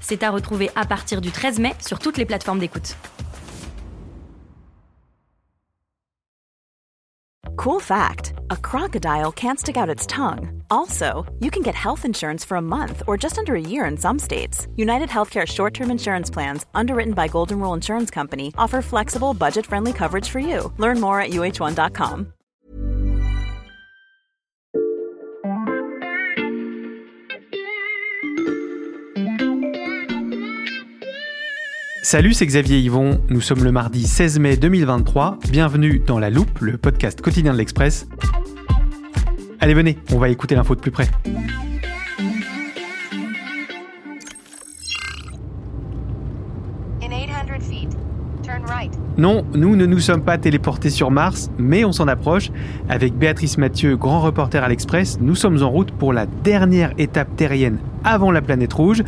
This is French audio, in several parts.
C'est à retrouver à partir du 13 mai sur toutes les plateformes d'écoute. Cool fact a crocodile can't stick out its tongue. Also, you can get health insurance for a month or just under a year in some states. United Healthcare short term insurance plans, underwritten by Golden Rule Insurance Company, offer flexible, budget friendly coverage for you. Learn more at uh1.com. Salut, c'est Xavier Yvon. Nous sommes le mardi 16 mai 2023. Bienvenue dans La Loupe, le podcast quotidien de l'Express. Allez, venez, on va écouter l'info de plus près. Non, nous ne nous sommes pas téléportés sur Mars, mais on s'en approche. Avec Béatrice Mathieu, grand reporter à l'Express, nous sommes en route pour la dernière étape terrienne avant la planète rouge.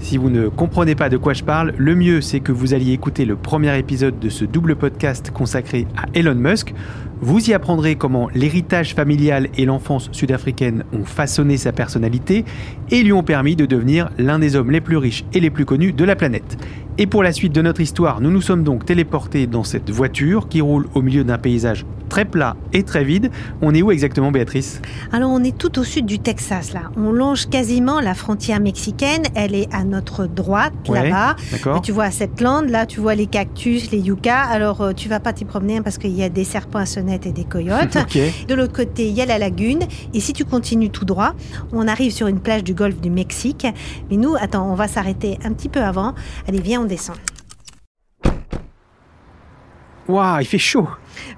Si vous ne comprenez pas de quoi je parle, le mieux c'est que vous alliez écouter le premier épisode de ce double podcast consacré à Elon Musk. Vous y apprendrez comment l'héritage familial et l'enfance sud-africaine ont façonné sa personnalité et lui ont permis de devenir l'un des hommes les plus riches et les plus connus de la planète. Et pour la suite de notre histoire, nous nous sommes donc téléportés dans cette voiture qui roule au milieu d'un paysage très plat et très vide. On est où exactement, Béatrice? Alors, on est tout au sud du Texas, là. On longe quasiment la frontière mexicaine. Elle est à notre droite, là-bas. D'accord. Tu vois cette lande, là, tu vois les cactus, les yuccas. Alors, euh, tu vas pas t'y promener hein, parce qu'il y a des serpents à sonnette et des coyotes. Ok. De l'autre côté, il y a la lagune. Et si tu continues tout droit, on arrive sur une plage du golfe du Mexique. Mais nous, attends, on va s'arrêter un petit peu avant. Allez, viens, on descend. Waouh, il fait chaud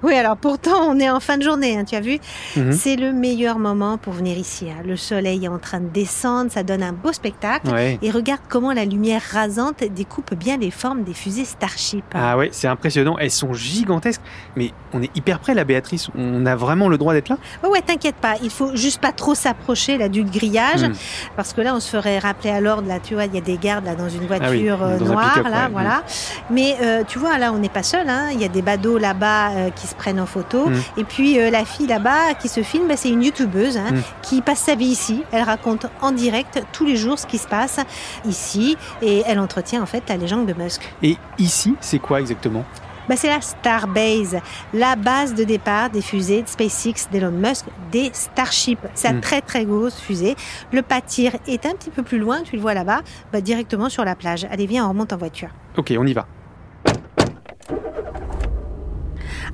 Oui, alors pourtant, on est en fin de journée, hein, tu as vu Mhm. C'est le meilleur moment pour venir ici. hein. Le soleil est en train de descendre, ça donne un beau spectacle. Ouais. Et regarde comment la lumière rasante découpe bien les formes des fusées Starship. Ah ouais, c'est impressionnant. Elles sont gigantesques. Mais on est hyper près, la Béatrice. On a vraiment le droit d'être là Ouais, ouais, t'inquiète pas, il faut juste pas trop s'approcher là du grillage, Mhm. parce que là, on se ferait rappeler à l'ordre. Là, tu vois, il y a des gardes là dans une voiture Ah oui, euh, dans noire, là, ouais. voilà. Mais euh, tu vois, là, on n'est pas seul. Hein. Il y a des badauds là-bas euh, qui se prennent en photo. Mhm. Et puis euh, la fille là-bas qui se filme, bah, c'est une youtubeuse hein, Mhm. qui passe sa vie ici. Elle raconte en direct tous les jours ce qui se passe ici, et elle entretient en fait la légende de Musk. Et ici, c'est quoi exactement? Bah, c'est la Starbase, la base de départ des fusées de SpaceX d'Elon Musk, des Starship. C'est Mm. une très très grosse fusée. Le pâtir est un petit peu plus loin, tu le vois là-bas, bah, directement sur la plage. Allez, viens, on remonte en voiture. Ok, on y va.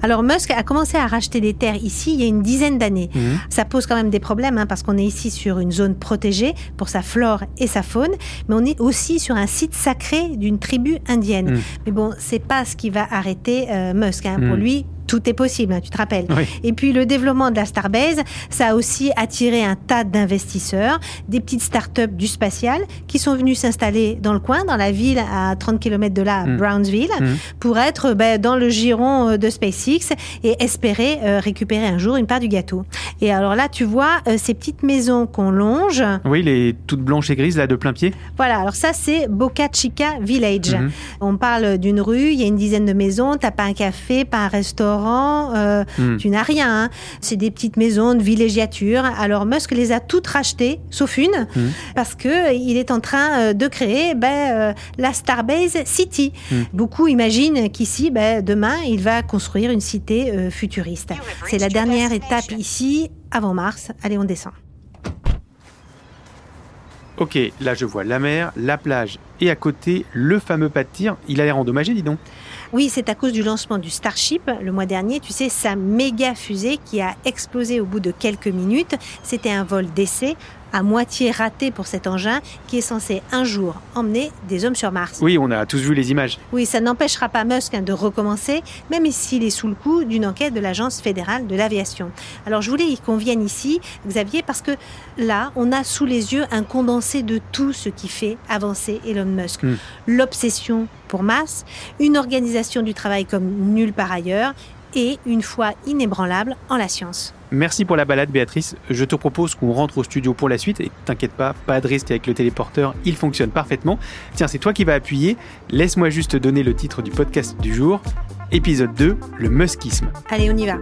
Alors Musk a commencé à racheter des terres ici il y a une dizaine d'années. Mhm. Ça pose quand même des problèmes hein, parce qu'on est ici sur une zone protégée pour sa flore et sa faune, mais on est aussi sur un site sacré d'une tribu indienne. Mm. Mais bon, c'est pas ce qui va arrêter euh, Musk. hein. Pour Mm. lui, tout est possible, hein, tu te rappelles. Oui. Et puis le développement de la Starbase, ça a aussi attiré un tas d'investisseurs, des petites startups du spatial qui sont venus s'installer dans le coin, dans la ville à 30 km de là, Mm. Brownsville, Mhm. pour être ben, dans le giron euh, de SpaceX et espérer euh, récupérer un jour une part du gâteau. Et alors là, tu vois euh, ces petites maisons qu'on longe. Oui, les toutes blanches et grises, là, de plein pied. Voilà, alors ça c'est Boca Chica Village. Mhm. On parle d'une rue, il y a une dizaine de maisons, t'as pas un café, pas un restaurant, euh, Mhm. tu n'as rien. hein. C'est des petites maisons de villégiature. Alors Musk les a toutes rachetées, sauf une, Mhm. parce que euh, il est en train euh, de créer ben, euh, la Starbase City. Mhm. Beaucoup imaginent qu'ici, ben, demain, il va construire une cité euh, futuriste. C'est la dernière étape ici, avant Mars. Allez, on descend. Ok, là, je vois la mer, la plage et à côté, le fameux pas de tir. Il a l'air endommagé, dis donc. Oui, c'est à cause du lancement du Starship le mois dernier. Tu sais, sa méga fusée qui a explosé au bout de quelques minutes. C'était un vol d'essai à moitié raté pour cet engin qui est censé un jour emmener des hommes sur Mars. Oui, on a tous vu les images. Oui, ça n'empêchera pas Musk hein, de recommencer, même s'il est sous le coup d'une enquête de l'Agence fédérale de l'aviation. Alors je voulais qu'on vienne ici, Xavier, parce que là, on a sous les yeux un condensé de tout ce qui fait avancer Elon Musk. Hmm. L'obsession pour masse, une organisation du travail comme nulle part ailleurs, et une foi inébranlable en la science. Merci pour la balade, Béatrice. Je te propose qu'on rentre au studio pour la suite. Et t'inquiète pas, pas de risque avec le téléporteur, il fonctionne parfaitement. Tiens, c'est toi qui vas appuyer. Laisse-moi juste donner le titre du podcast du jour. Épisode 2, le muskisme. Allez, on y va.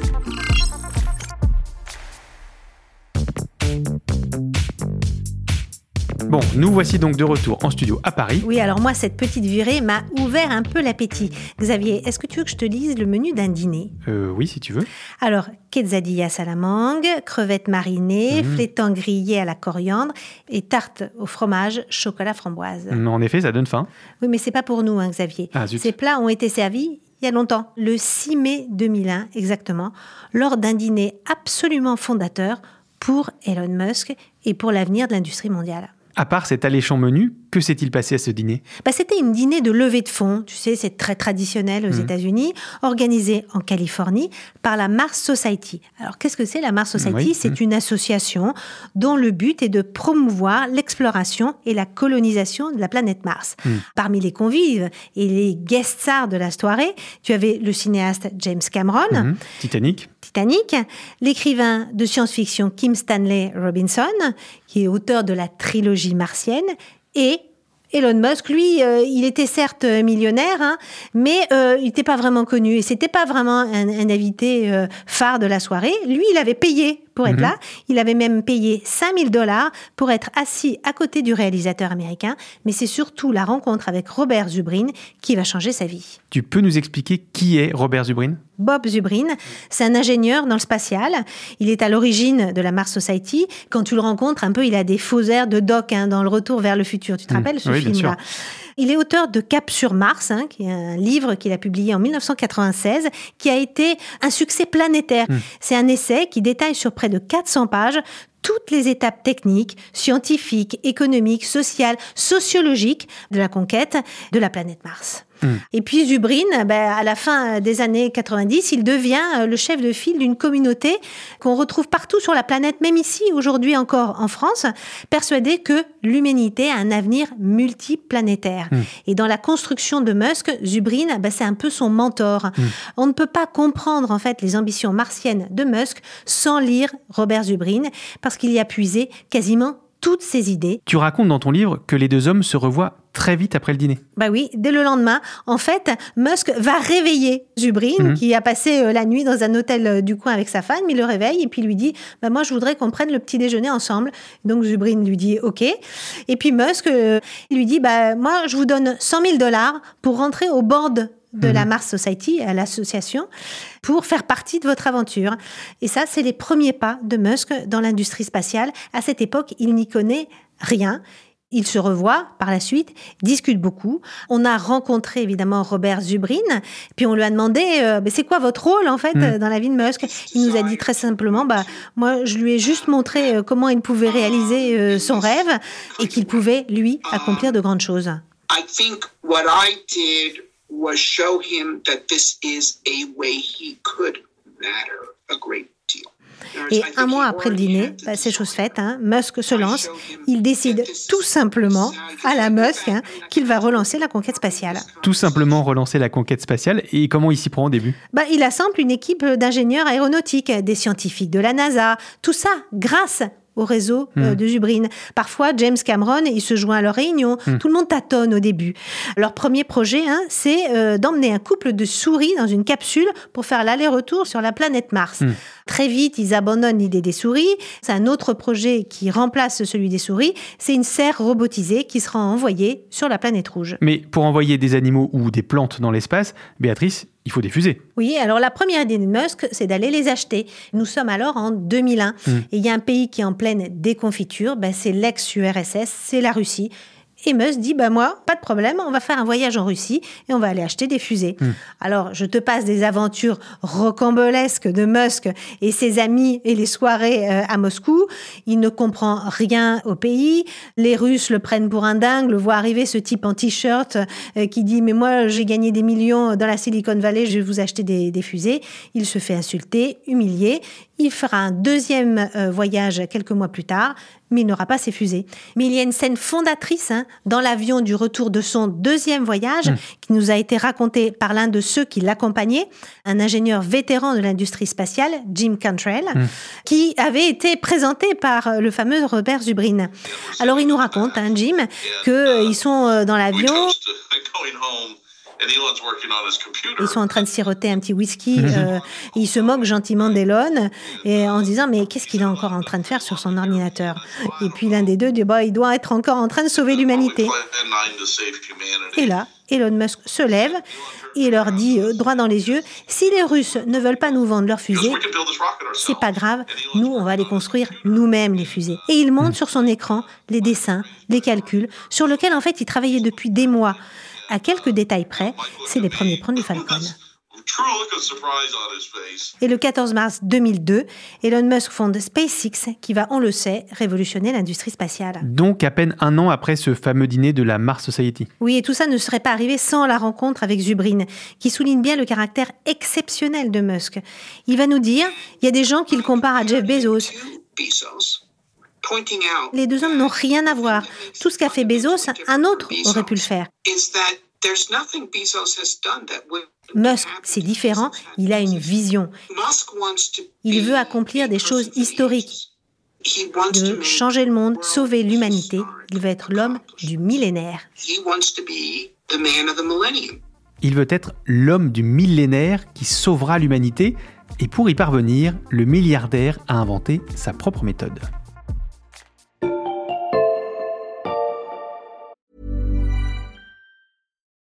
Bon, nous voici donc de retour en studio à Paris. Oui, alors moi, cette petite virée m'a ouvert un peu l'appétit. Xavier, est-ce que tu veux que je te lise le menu d'un dîner? Euh, oui, si tu veux. Alors, quesadillas à la mangue, crevettes marinées, Mhm. flétans grillés à la coriandre et tarte au fromage, chocolat framboise. En effet, ça donne faim. Oui, mais c'est pas pour nous, hein, Xavier. Ah. Ces plats ont été servis il y a longtemps, le 6 mai 2001 exactement, lors d'un dîner absolument fondateur pour Elon Musk et pour l'avenir de l'industrie mondiale. À part cet alléchant menu, que s'est-il passé à ce dîner? Bah, c'était une dîner de levée de fonds, tu sais, c'est très traditionnel aux Mhm. États-Unis, organisée en Californie par la Mars Society. Alors, qu'est-ce que c'est la Mars Society? Oui. C'est Mhm. une association dont le but est de promouvoir l'exploration et la colonisation de la planète Mars. Mhm. Parmi les convives et les guest stars de la soirée, tu avais le cinéaste James Cameron. Titanic Titanic, l'écrivain de science-fiction Kim Stanley Robinson, qui est auteur de la trilogie martienne, et Elon Musk, lui, euh, il était certes millionnaire, hein, mais euh, il n'était pas vraiment connu et c'était pas vraiment un, un invité euh, phare de la soirée. Lui, il avait payé pour être Mhm. là. Il avait même payé 5000 dollars pour être assis à côté du réalisateur américain. Mais c'est surtout la rencontre avec Robert Zubrin qui va changer sa vie. Tu peux nous expliquer qui est Robert Zubrin? Bob Zubrin, c'est un ingénieur dans le spatial. Il est à l'origine de la Mars Society. Quand tu le rencontres, un peu, il a des faux airs de Doc hein, dans Le Retour vers le futur. Tu te Mm. rappelles ce Oui, film-là. Il est auteur de Cap sur Mars, hein, qui est un livre qu'il a publié en 1996, qui a été un succès planétaire. Mm. C'est un essai qui détaille sur près de 400 pages toutes les étapes techniques, scientifiques, économiques, sociales, sociologiques de la conquête de la planète Mars. Mm. Et puis Zubrin, ben, à la fin des années 90, il devient euh, le chef de file d'une communauté qu'on retrouve partout sur la planète, même ici, aujourd'hui encore en France, persuadé que l'humanité a un avenir multiplanétaire. Mm. Et dans la construction de Musk, Zubrin, ben, c'est un peu son mentor. Mm. On ne peut pas comprendre en fait les ambitions martiennes de Musk sans lire Robert Zubrin, parce qu'il y a puisé quasiment toutes ses idées. Tu racontes dans ton livre que les deux hommes se revoient très vite après le dîner. Bah oui, dès le lendemain, en fait, Musk va réveiller Zubrin, Mhm. qui a passé euh, la nuit dans un hôtel euh, du coin avec sa femme. Il le réveille et puis lui dit bah moi, je voudrais qu'on prenne le petit déjeuner ensemble. Donc Zubrin lui dit OK. Et puis Musk euh, lui dit bah moi, je vous donne 100 000 dollars pour rentrer au board de Mhm. la Mars Society, à l'association, pour faire partie de votre aventure. Et ça, c'est les premiers pas de Musk dans l'industrie spatiale. À cette époque, il n'y connaît rien. Ils se revoient par la suite, discutent beaucoup. On a rencontré évidemment Robert Zubrin, puis on lui a demandé euh, Mais c'est quoi votre rôle en fait euh, dans la vie de Musk? Il nous a dit très simplement bah moi je lui ai juste montré euh, comment il pouvait réaliser euh, son rêve et qu'il pouvait lui accomplir de grandes choses. I think what I did was show him that this is a way he could matter a great deal. Et un mois après le dîner, bah, c'est chose faite. Hein, Musk se lance. Il décide tout simplement, à la Musk, hein, qu'il va relancer la conquête spatiale. Tout simplement relancer la conquête spatiale. Et comment il s'y prend au début? Bah, il assemble une équipe d'ingénieurs aéronautiques, des scientifiques de la NASA. Tout ça grâce au réseau euh, Mm. de Zubrin. Parfois, James Cameron, il se joint à leur réunion. Mm. Tout le monde tâtonne au début. Leur premier projet, hein, c'est euh, d'emmener un couple de souris dans une capsule pour faire l'aller-retour sur la planète Mars. Mm. Très vite, ils abandonnent l'idée des souris. C'est un autre projet qui remplace celui des souris. C'est une serre robotisée qui sera envoyée sur la planète rouge. Mais pour envoyer des animaux ou des plantes dans l'espace, Béatrice, il faut des fusées. Oui, alors la première idée de Musk, c'est d'aller les acheter. Nous sommes alors en 2001. Mm. Et il y a un pays qui est en pleine déconfiture, ben, c'est l'ex-URSS, c'est la Russie. Et Musk dit, bah moi, pas de problème, on va faire un voyage en Russie et on va aller acheter des fusées. Alors, je te passe des aventures rocambolesques de Musk et ses amis et les soirées euh, à Moscou. Il ne comprend rien au pays. Les Russes le prennent pour un dingue, le voient arriver ce type en t-shirt euh, qui dit, mais moi, j'ai gagné des millions dans la Silicon Valley, je vais vous acheter des, des fusées. Il se fait insulter, humilier. Il fera un deuxième euh, voyage quelques mois plus tard, mais il n'aura pas ses fusées. Mais il y a une scène fondatrice hein, dans l'avion du retour de son deuxième voyage qui nous a été racontée par l'un de ceux qui l'accompagnaient, un ingénieur vétéran de l'industrie spatiale, Jim Cantrell, qui avait été présenté par euh, le fameux Robert Zubrin. Alors il nous raconte, hein, Jim, qu'ils sont euh, dans l'avion. Ils sont en train de siroter un petit whisky. euh, et ils se moquent gentiment d'Elon et en se disant mais qu'est-ce qu'il est encore en train de faire sur son ordinateur? Et puis l'un des deux dit bah il doit être encore en train de sauver l'humanité. Et là, Elon Musk se lève et leur dit euh, droit dans les yeux si les Russes ne veulent pas nous vendre leurs fusées, c'est pas grave, nous on va les construire nous-mêmes les fusées. Et il montre sur son écran les dessins, les calculs sur lesquels en fait il travaillait depuis des mois. À quelques détails près, c'est les premiers plans du Falcon. Et le 14 mars 2002, Elon Musk fonde SpaceX qui va, on le sait, révolutionner l'industrie spatiale. Donc à peine un an après ce fameux dîner de la Mars Society. Oui, et tout ça ne serait pas arrivé sans la rencontre avec Zubrin, qui souligne bien le caractère exceptionnel de Musk. Il va nous dire, il y a des gens qui le comparent à Jeff Bezos. Les deux hommes n'ont rien à voir. Tout ce qu'a fait Bezos, un autre aurait pu le faire. Musk, c'est différent, il a une vision. Il veut accomplir des choses historiques. Il veut changer le monde, sauver l'humanité. Il veut être l'homme du millénaire. Il veut être l'homme du millénaire qui sauvera l'humanité. Et pour y parvenir, le milliardaire a inventé sa propre méthode.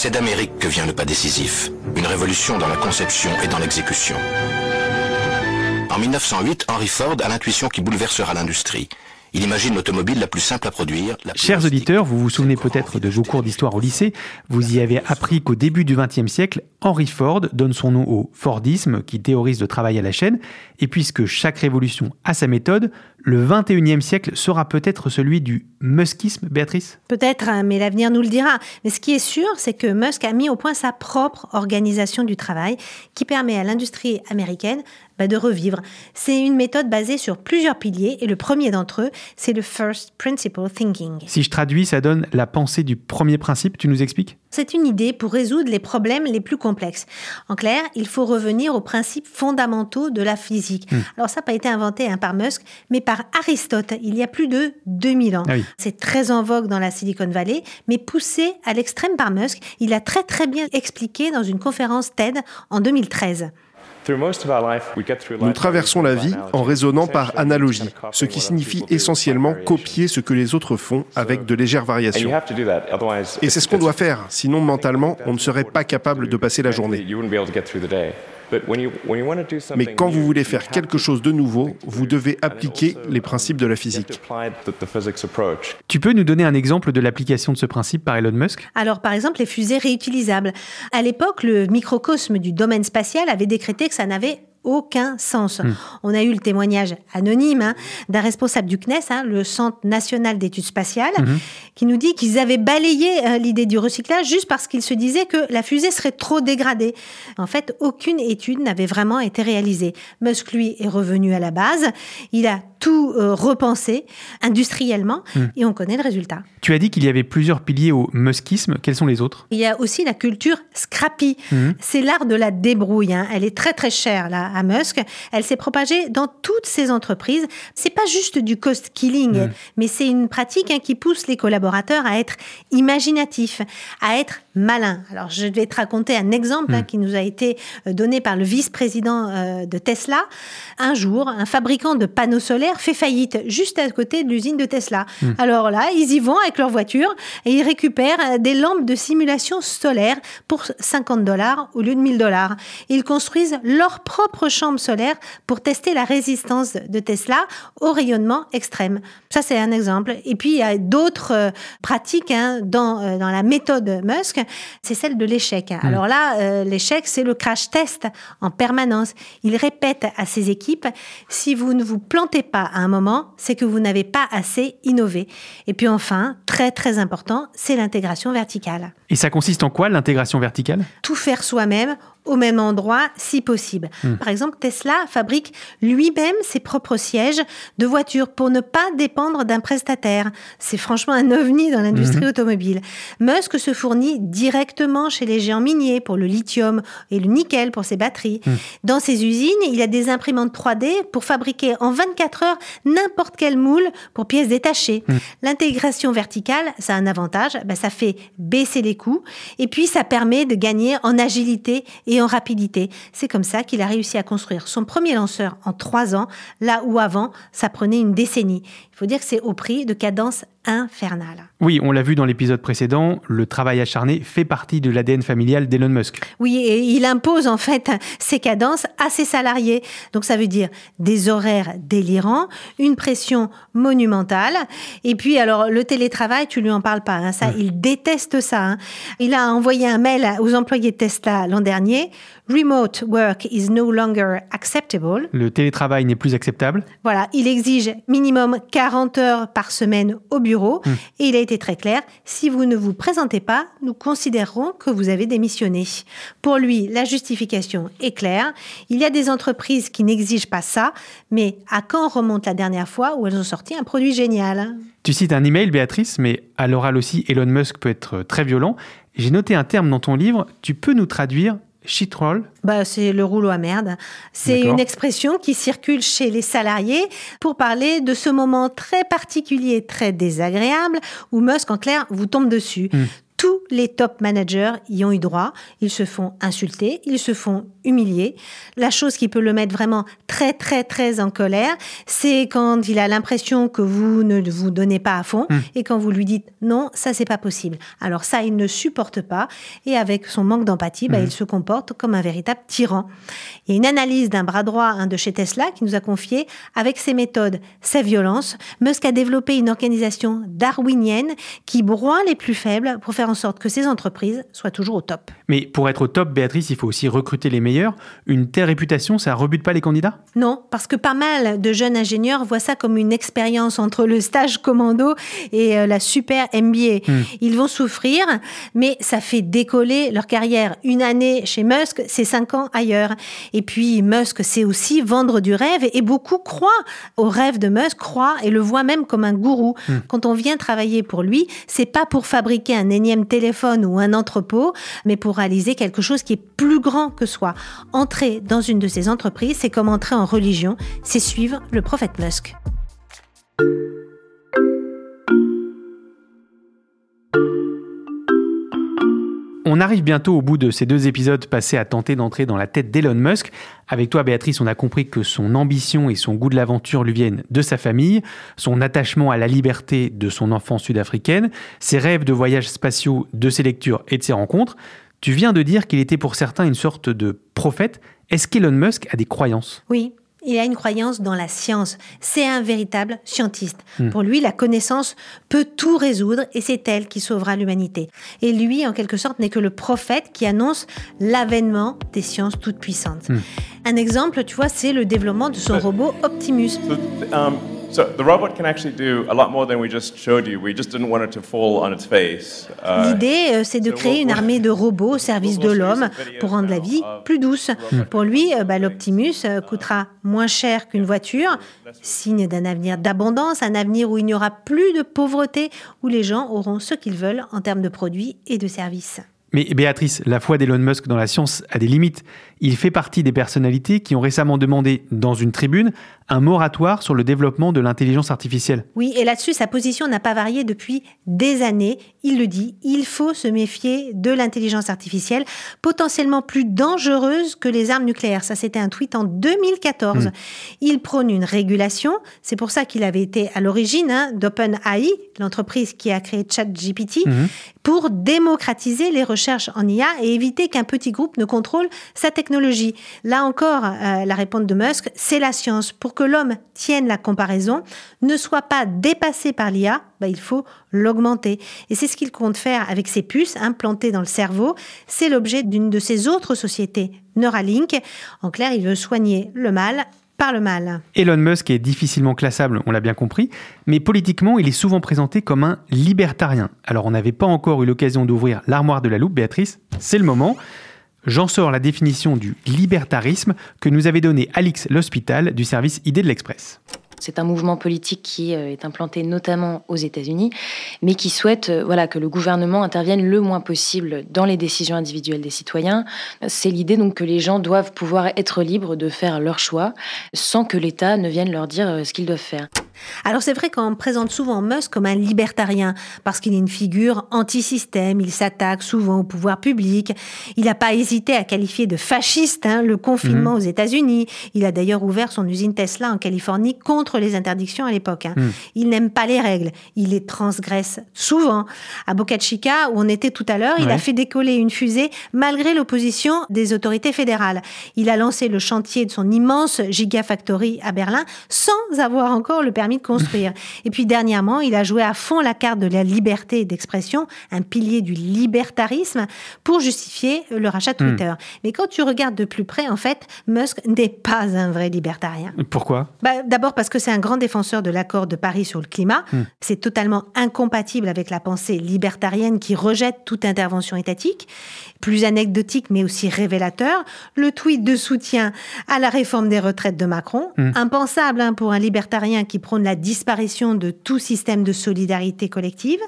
C'est d'Amérique que vient le pas décisif. Une révolution dans la conception et dans l'exécution. En 1908, Henry Ford a l'intuition qui bouleversera l'industrie. Il imagine l'automobile la plus simple à produire. La plus Chers auditeurs, vous vous souvenez peut-être de vos cours d'histoire au lycée. Vous y avez appris qu'au début du XXe siècle, Henry Ford donne son nom au Fordisme, qui théorise le travail à la chaîne. Et puisque chaque révolution a sa méthode, le XXIe siècle sera peut-être celui du muskisme, Béatrice? Peut-être, hein, mais l'avenir nous le dira. Mais ce qui est sûr, c'est que Musk a mis au point sa propre organisation du travail qui permet à l'industrie américaine bah, de revivre. C'est une méthode basée sur plusieurs piliers et le premier d'entre eux, c'est le First Principle Thinking. Si je traduis, ça donne la pensée du premier principe, tu nous expliques? C'est une idée pour résoudre les problèmes les plus complexes. En clair, il faut revenir aux principes fondamentaux de la physique. Alors ça n'a pas été inventé hein, par Musk, mais par Aristote, il y a plus de 2000 ans. Ah oui. C'est très en vogue dans la Silicon Valley, mais poussé à l'extrême par Musk. Il a très très bien expliqué dans une conférence TED en 2013. Nous traversons la vie en raisonnant par analogie, ce qui signifie essentiellement copier ce que les autres font avec de légères variations. Et c'est ce qu'on doit faire, sinon mentalement, on ne serait pas capable de passer la journée. Mais quand vous voulez faire quelque chose de nouveau, vous devez appliquer les principes de la physique. Tu peux nous donner un exemple de l'application de ce principe par Elon Musk? Alors, par exemple, les fusées réutilisables. À l'époque, le microcosme du domaine spatial avait décrété que ça n'avait aucun sens. On a eu le témoignage anonyme hein, d'un responsable du CNES, hein, le Centre national d'études spatiales, qui nous dit qu'ils avaient balayé euh, l'idée du recyclage juste parce qu'ils se disaient que la fusée serait trop dégradée. En fait, aucune étude n'avait vraiment été réalisée. Musk, lui, est revenu à la base. Il a tout euh, repenser industriellement hmm. et on connaît le résultat. Tu as dit qu'il y avait plusieurs piliers au muskisme. Quels sont les autres? Il y a aussi la culture scrappy. Hmm. C'est l'art de la débrouille. Hein. Elle est très très chère là à Musk. Elle s'est propagée dans toutes ses entreprises. C'est pas juste du cost killing, hmm. mais c'est une pratique hein, qui pousse les collaborateurs à être imaginatifs, à être malins. Alors je vais te raconter un exemple hein, qui nous a été euh, donné par le vice-président euh, de Tesla. Un jour, un fabricant de panneaux solaires fait faillite juste à côté de l'usine de Tesla. Hmm. Alors là, ils y vont avec leur voiture et ils récupèrent euh, des lampes de simulation solaire pour 50 dollars au lieu de 1000 dollars. Ils construisent leur propre chambre solaire pour tester la résistance de Tesla au rayonnement extrême. Ça, c'est un exemple. Et puis, il y a d'autres pratiques hein, dans, dans la méthode Musk, c'est celle de l'échec. Hmm. Alors là, l'échec, c'est le crash test en permanence. Il répète à ses équipes, si vous ne vous plantez pas à un moment, c'est que vous n'avez pas assez innové. Et puis enfin, très très important, c'est l'intégration verticale. Et ça consiste en quoi l'intégration verticale? Tout faire soi-même au même endroit si possible. Hmm. Par exemple, Tesla fabrique lui-même ses propres sièges de voitures pour ne pas dépendre d'un prestataire. C'est franchement un ovni dans l'industrie hmm. automobile. Musk se fournit directement chez les géants miniers pour le lithium et le nickel pour ses batteries. Hmm. Dans ses usines, il a des imprimantes 3D pour fabriquer en 24 heures n'importe quel moule pour pièces détachées. L'intégration verticale, ça a un avantage, ben, ça fait baisser les coûts et puis ça permet de gagner en agilité et en rapidité. C'est comme ça qu'il a réussi à construire son premier lanceur en trois ans, là où avant, ça prenait une décennie. Il faut dire que c'est au prix de cadences infernales. Oui, on l'a vu dans l'épisode précédent, le travail acharné fait partie de l'ADN familial d'Elon Musk. Oui, et il impose en fait ses cadences à ses salariés. Donc ça veut dire des horaires délirants, une pression monumentale. Et puis alors le télétravail, tu lui en parles pas. Hein, ça, il déteste ça. Hein. Il a envoyé un mail aux employés de Tesla l'an dernier. Remote work is no longer acceptable. Le télétravail n'est plus acceptable. Voilà, il exige minimum 40 heures par semaine au bureau. Hmm. Et il a été très clair, si vous ne vous présentez pas, nous considérerons que vous avez démissionné. Pour lui, la justification est claire. Il y a des entreprises qui n'exigent pas ça, mais à quand remonte la dernière fois où elles ont sorti un produit génial? Tu cites un email, Béatrice, mais à l'oral aussi, Elon Musk peut être très violent. J'ai noté un terme dans ton livre, tu peux nous traduire Shitroll bah, C'est le rouleau à merde. C'est une expression qui circule chez les salariés pour parler de ce moment très particulier, très désagréable, où Musk, en clair, vous tombe dessus. Hmm tous les top managers y ont eu droit. Ils se font insulter, ils se font humilier. La chose qui peut le mettre vraiment très, très, très en colère, c'est quand il a l'impression que vous ne vous donnez pas à fond hmm. et quand vous lui dites non, ça, c'est pas possible. Alors ça, il ne supporte pas et avec son manque d'empathie, bah, hmm. il se comporte comme un véritable tyran. Il y a une analyse d'un bras droit de chez Tesla qui nous a confié avec ses méthodes, sa violence, Musk a développé une organisation darwinienne qui broie les plus faibles pour faire en sorte que ces entreprises soient toujours au top. Mais pour être au top, Béatrice, il faut aussi recruter les meilleurs. Une telle réputation, ça rebute pas les candidats? Non, parce que pas mal de jeunes ingénieurs voient ça comme une expérience entre le stage commando et euh, la super MBA. Hmm. Ils vont souffrir, mais ça fait décoller leur carrière. Une année chez Musk, c'est cinq ans ailleurs. Et puis Musk, c'est aussi vendre du rêve et beaucoup croient au rêve de Musk, croient et le voient même comme un gourou. Hmm. Quand on vient travailler pour lui, c'est pas pour fabriquer un énième téléphone ou un entrepôt, mais pour réaliser quelque chose qui est plus grand que soi. Entrer dans une de ces entreprises, c'est comme entrer en religion, c'est suivre le prophète Musk. On arrive bientôt au bout de ces deux épisodes passés à tenter d'entrer dans la tête d'Elon Musk. Avec toi, Béatrice, on a compris que son ambition et son goût de l'aventure lui viennent de sa famille, son attachement à la liberté de son enfance sud-africaine, ses rêves de voyages spatiaux, de ses lectures et de ses rencontres. Tu viens de dire qu'il était pour certains une sorte de prophète. Est-ce qu'Elon Musk a des croyances? Oui, il a une croyance dans la science. C'est un véritable scientiste. Hmm. Pour lui, la connaissance peut tout résoudre et c'est elle qui sauvera l'humanité. Et lui, en quelque sorte, n'est que le prophète qui annonce l'avènement des sciences toutes puissantes. Hmm. Un exemple, tu vois, c'est le développement de son robot Optimus. Um, L'idée, c'est de créer une armée de robots au service de l'homme pour rendre la vie plus douce. Pour lui, euh, bah, l'Optimus euh, coûtera moins cher qu'une voiture, signe d'un avenir d'abondance, un avenir où il n'y aura plus de pauvreté, où les gens auront ce qu'ils veulent en termes de produits et de services. Mais Béatrice, la foi d'Elon Musk dans la science a des limites. Il fait partie des personnalités qui ont récemment demandé, dans une tribune, un moratoire sur le développement de l'intelligence artificielle. Oui, et là-dessus, sa position n'a pas varié depuis des années. Il le dit, il faut se méfier de l'intelligence artificielle, potentiellement plus dangereuse que les armes nucléaires. Ça, c'était un tweet en 2014. Hmm. Il prône une régulation. C'est pour ça qu'il avait été à l'origine hein, d'OpenAI, l'entreprise qui a créé ChatGPT, hmm. pour démocratiser les recherches en IA et éviter qu'un petit groupe ne contrôle sa technologie. Là encore, euh, la réponse de Musk, c'est la science. Pour que l'homme tienne la comparaison, ne soit pas dépassé par l'IA, bah, il faut l'augmenter. Et c'est ce qu'il compte faire avec ses puces implantées dans le cerveau. C'est l'objet d'une de ses autres sociétés, Neuralink. En clair, il veut soigner le mal par le mal. Elon Musk est difficilement classable, on l'a bien compris, mais politiquement, il est souvent présenté comme un libertarien. Alors on n'avait pas encore eu l'occasion d'ouvrir l'armoire de la loupe, Béatrice, c'est le moment. J'en sors la définition du libertarisme que nous avait donné Alix L'Hospital du service Idée de l'Express. C'est un mouvement politique qui euh, est implanté notamment aux États-Unis, mais qui souhaite euh, voilà, que le gouvernement intervienne le moins possible dans les décisions individuelles des citoyens. C'est l'idée donc que les gens doivent pouvoir être libres de faire leur choix sans que l'État ne vienne leur dire euh, ce qu'ils doivent faire. Alors c'est vrai qu'on présente souvent Musk comme un libertarien parce qu'il est une figure anti-système, il s'attaque souvent au pouvoir public, il n'a pas hésité à qualifier de fasciste hein, le confinement mhm. aux États-Unis, il a d'ailleurs ouvert son usine Tesla en Californie contre les interdictions à l'époque. Hein. Mhm. Il n'aime pas les règles, il les transgresse souvent. À Boca Chica, où on était tout à l'heure, il a fait décoller une fusée malgré l'opposition des autorités fédérales. Il a lancé le chantier de son immense Gigafactory à Berlin sans avoir encore le permis de construire. Et puis dernièrement, il a joué à fond la carte de la liberté d'expression, un pilier du libertarisme, pour justifier le rachat de hmm. Twitter. Mais quand tu regardes de plus près, en fait, Musk n'est pas un vrai libertarien. Pourquoi? Bah, D'abord parce que c'est un grand défenseur de l'accord de Paris sur le climat. Hmm. C'est totalement incompatible avec la pensée libertarienne qui rejette toute intervention étatique. Plus anecdotique, mais aussi révélateur, le tweet de soutien à la réforme des retraites de Macron, hmm. impensable hein, pour un libertarien qui prône la disparition de tout système de solidarité collective.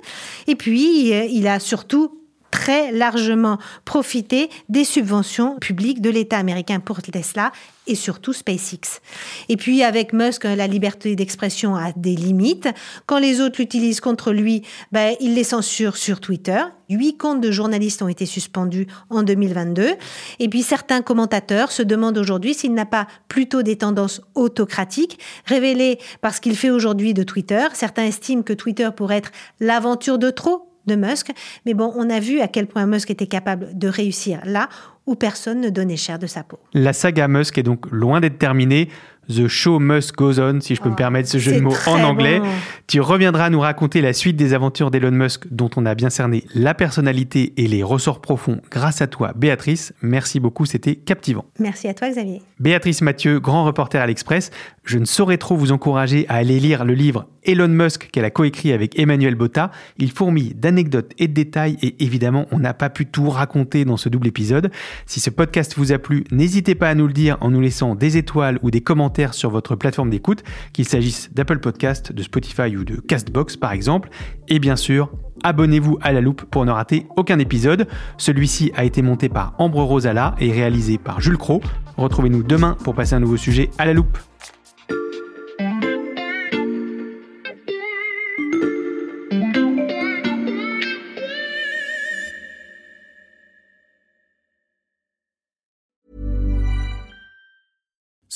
Et puis, euh, il a surtout très largement profité des subventions publiques de l'État américain pour Tesla et surtout SpaceX. Et puis avec Musk, la liberté d'expression a des limites. Quand les autres l'utilisent contre lui, ben, il les censure sur Twitter. Huit comptes de journalistes ont été suspendus en 2022. Et puis certains commentateurs se demandent aujourd'hui s'il n'a pas plutôt des tendances autocratiques révélées par ce qu'il fait aujourd'hui de Twitter. Certains estiment que Twitter pourrait être l'aventure de trop Musk. Mais bon, on a vu à quel point Musk était capable de réussir là où personne ne donnait cher de sa peau. La saga Musk est donc loin d'être terminée. The Show Must Goes On, si je peux me oh, permettre ce jeu de mots en anglais. Tu reviendras nous raconter la suite des aventures d'Elon Musk, dont on a bien cerné la personnalité et les ressorts profonds grâce à toi, Béatrice. Merci beaucoup, c'était captivant. Merci à toi, Xavier. Béatrice Mathieu, grand reporter à l'Express. Je ne saurais trop vous encourager à aller lire le livre Elon Musk qu'elle a coécrit avec Emmanuel Botta. Il fourmille d'anecdotes et de détails et évidemment, on n'a pas pu tout raconter dans ce double épisode. Si ce podcast vous a plu, n'hésitez pas à nous le dire en nous laissant des étoiles ou des commentaires sur votre plateforme d'écoute, qu'il s'agisse d'Apple Podcast, de Spotify ou de Castbox par exemple. Et bien sûr, abonnez-vous à la loupe pour ne rater aucun épisode. Celui-ci a été monté par Ambre Rosala et réalisé par Jules Cro. Retrouvez-nous demain pour passer un nouveau sujet à la loupe.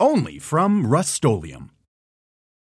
only from Rust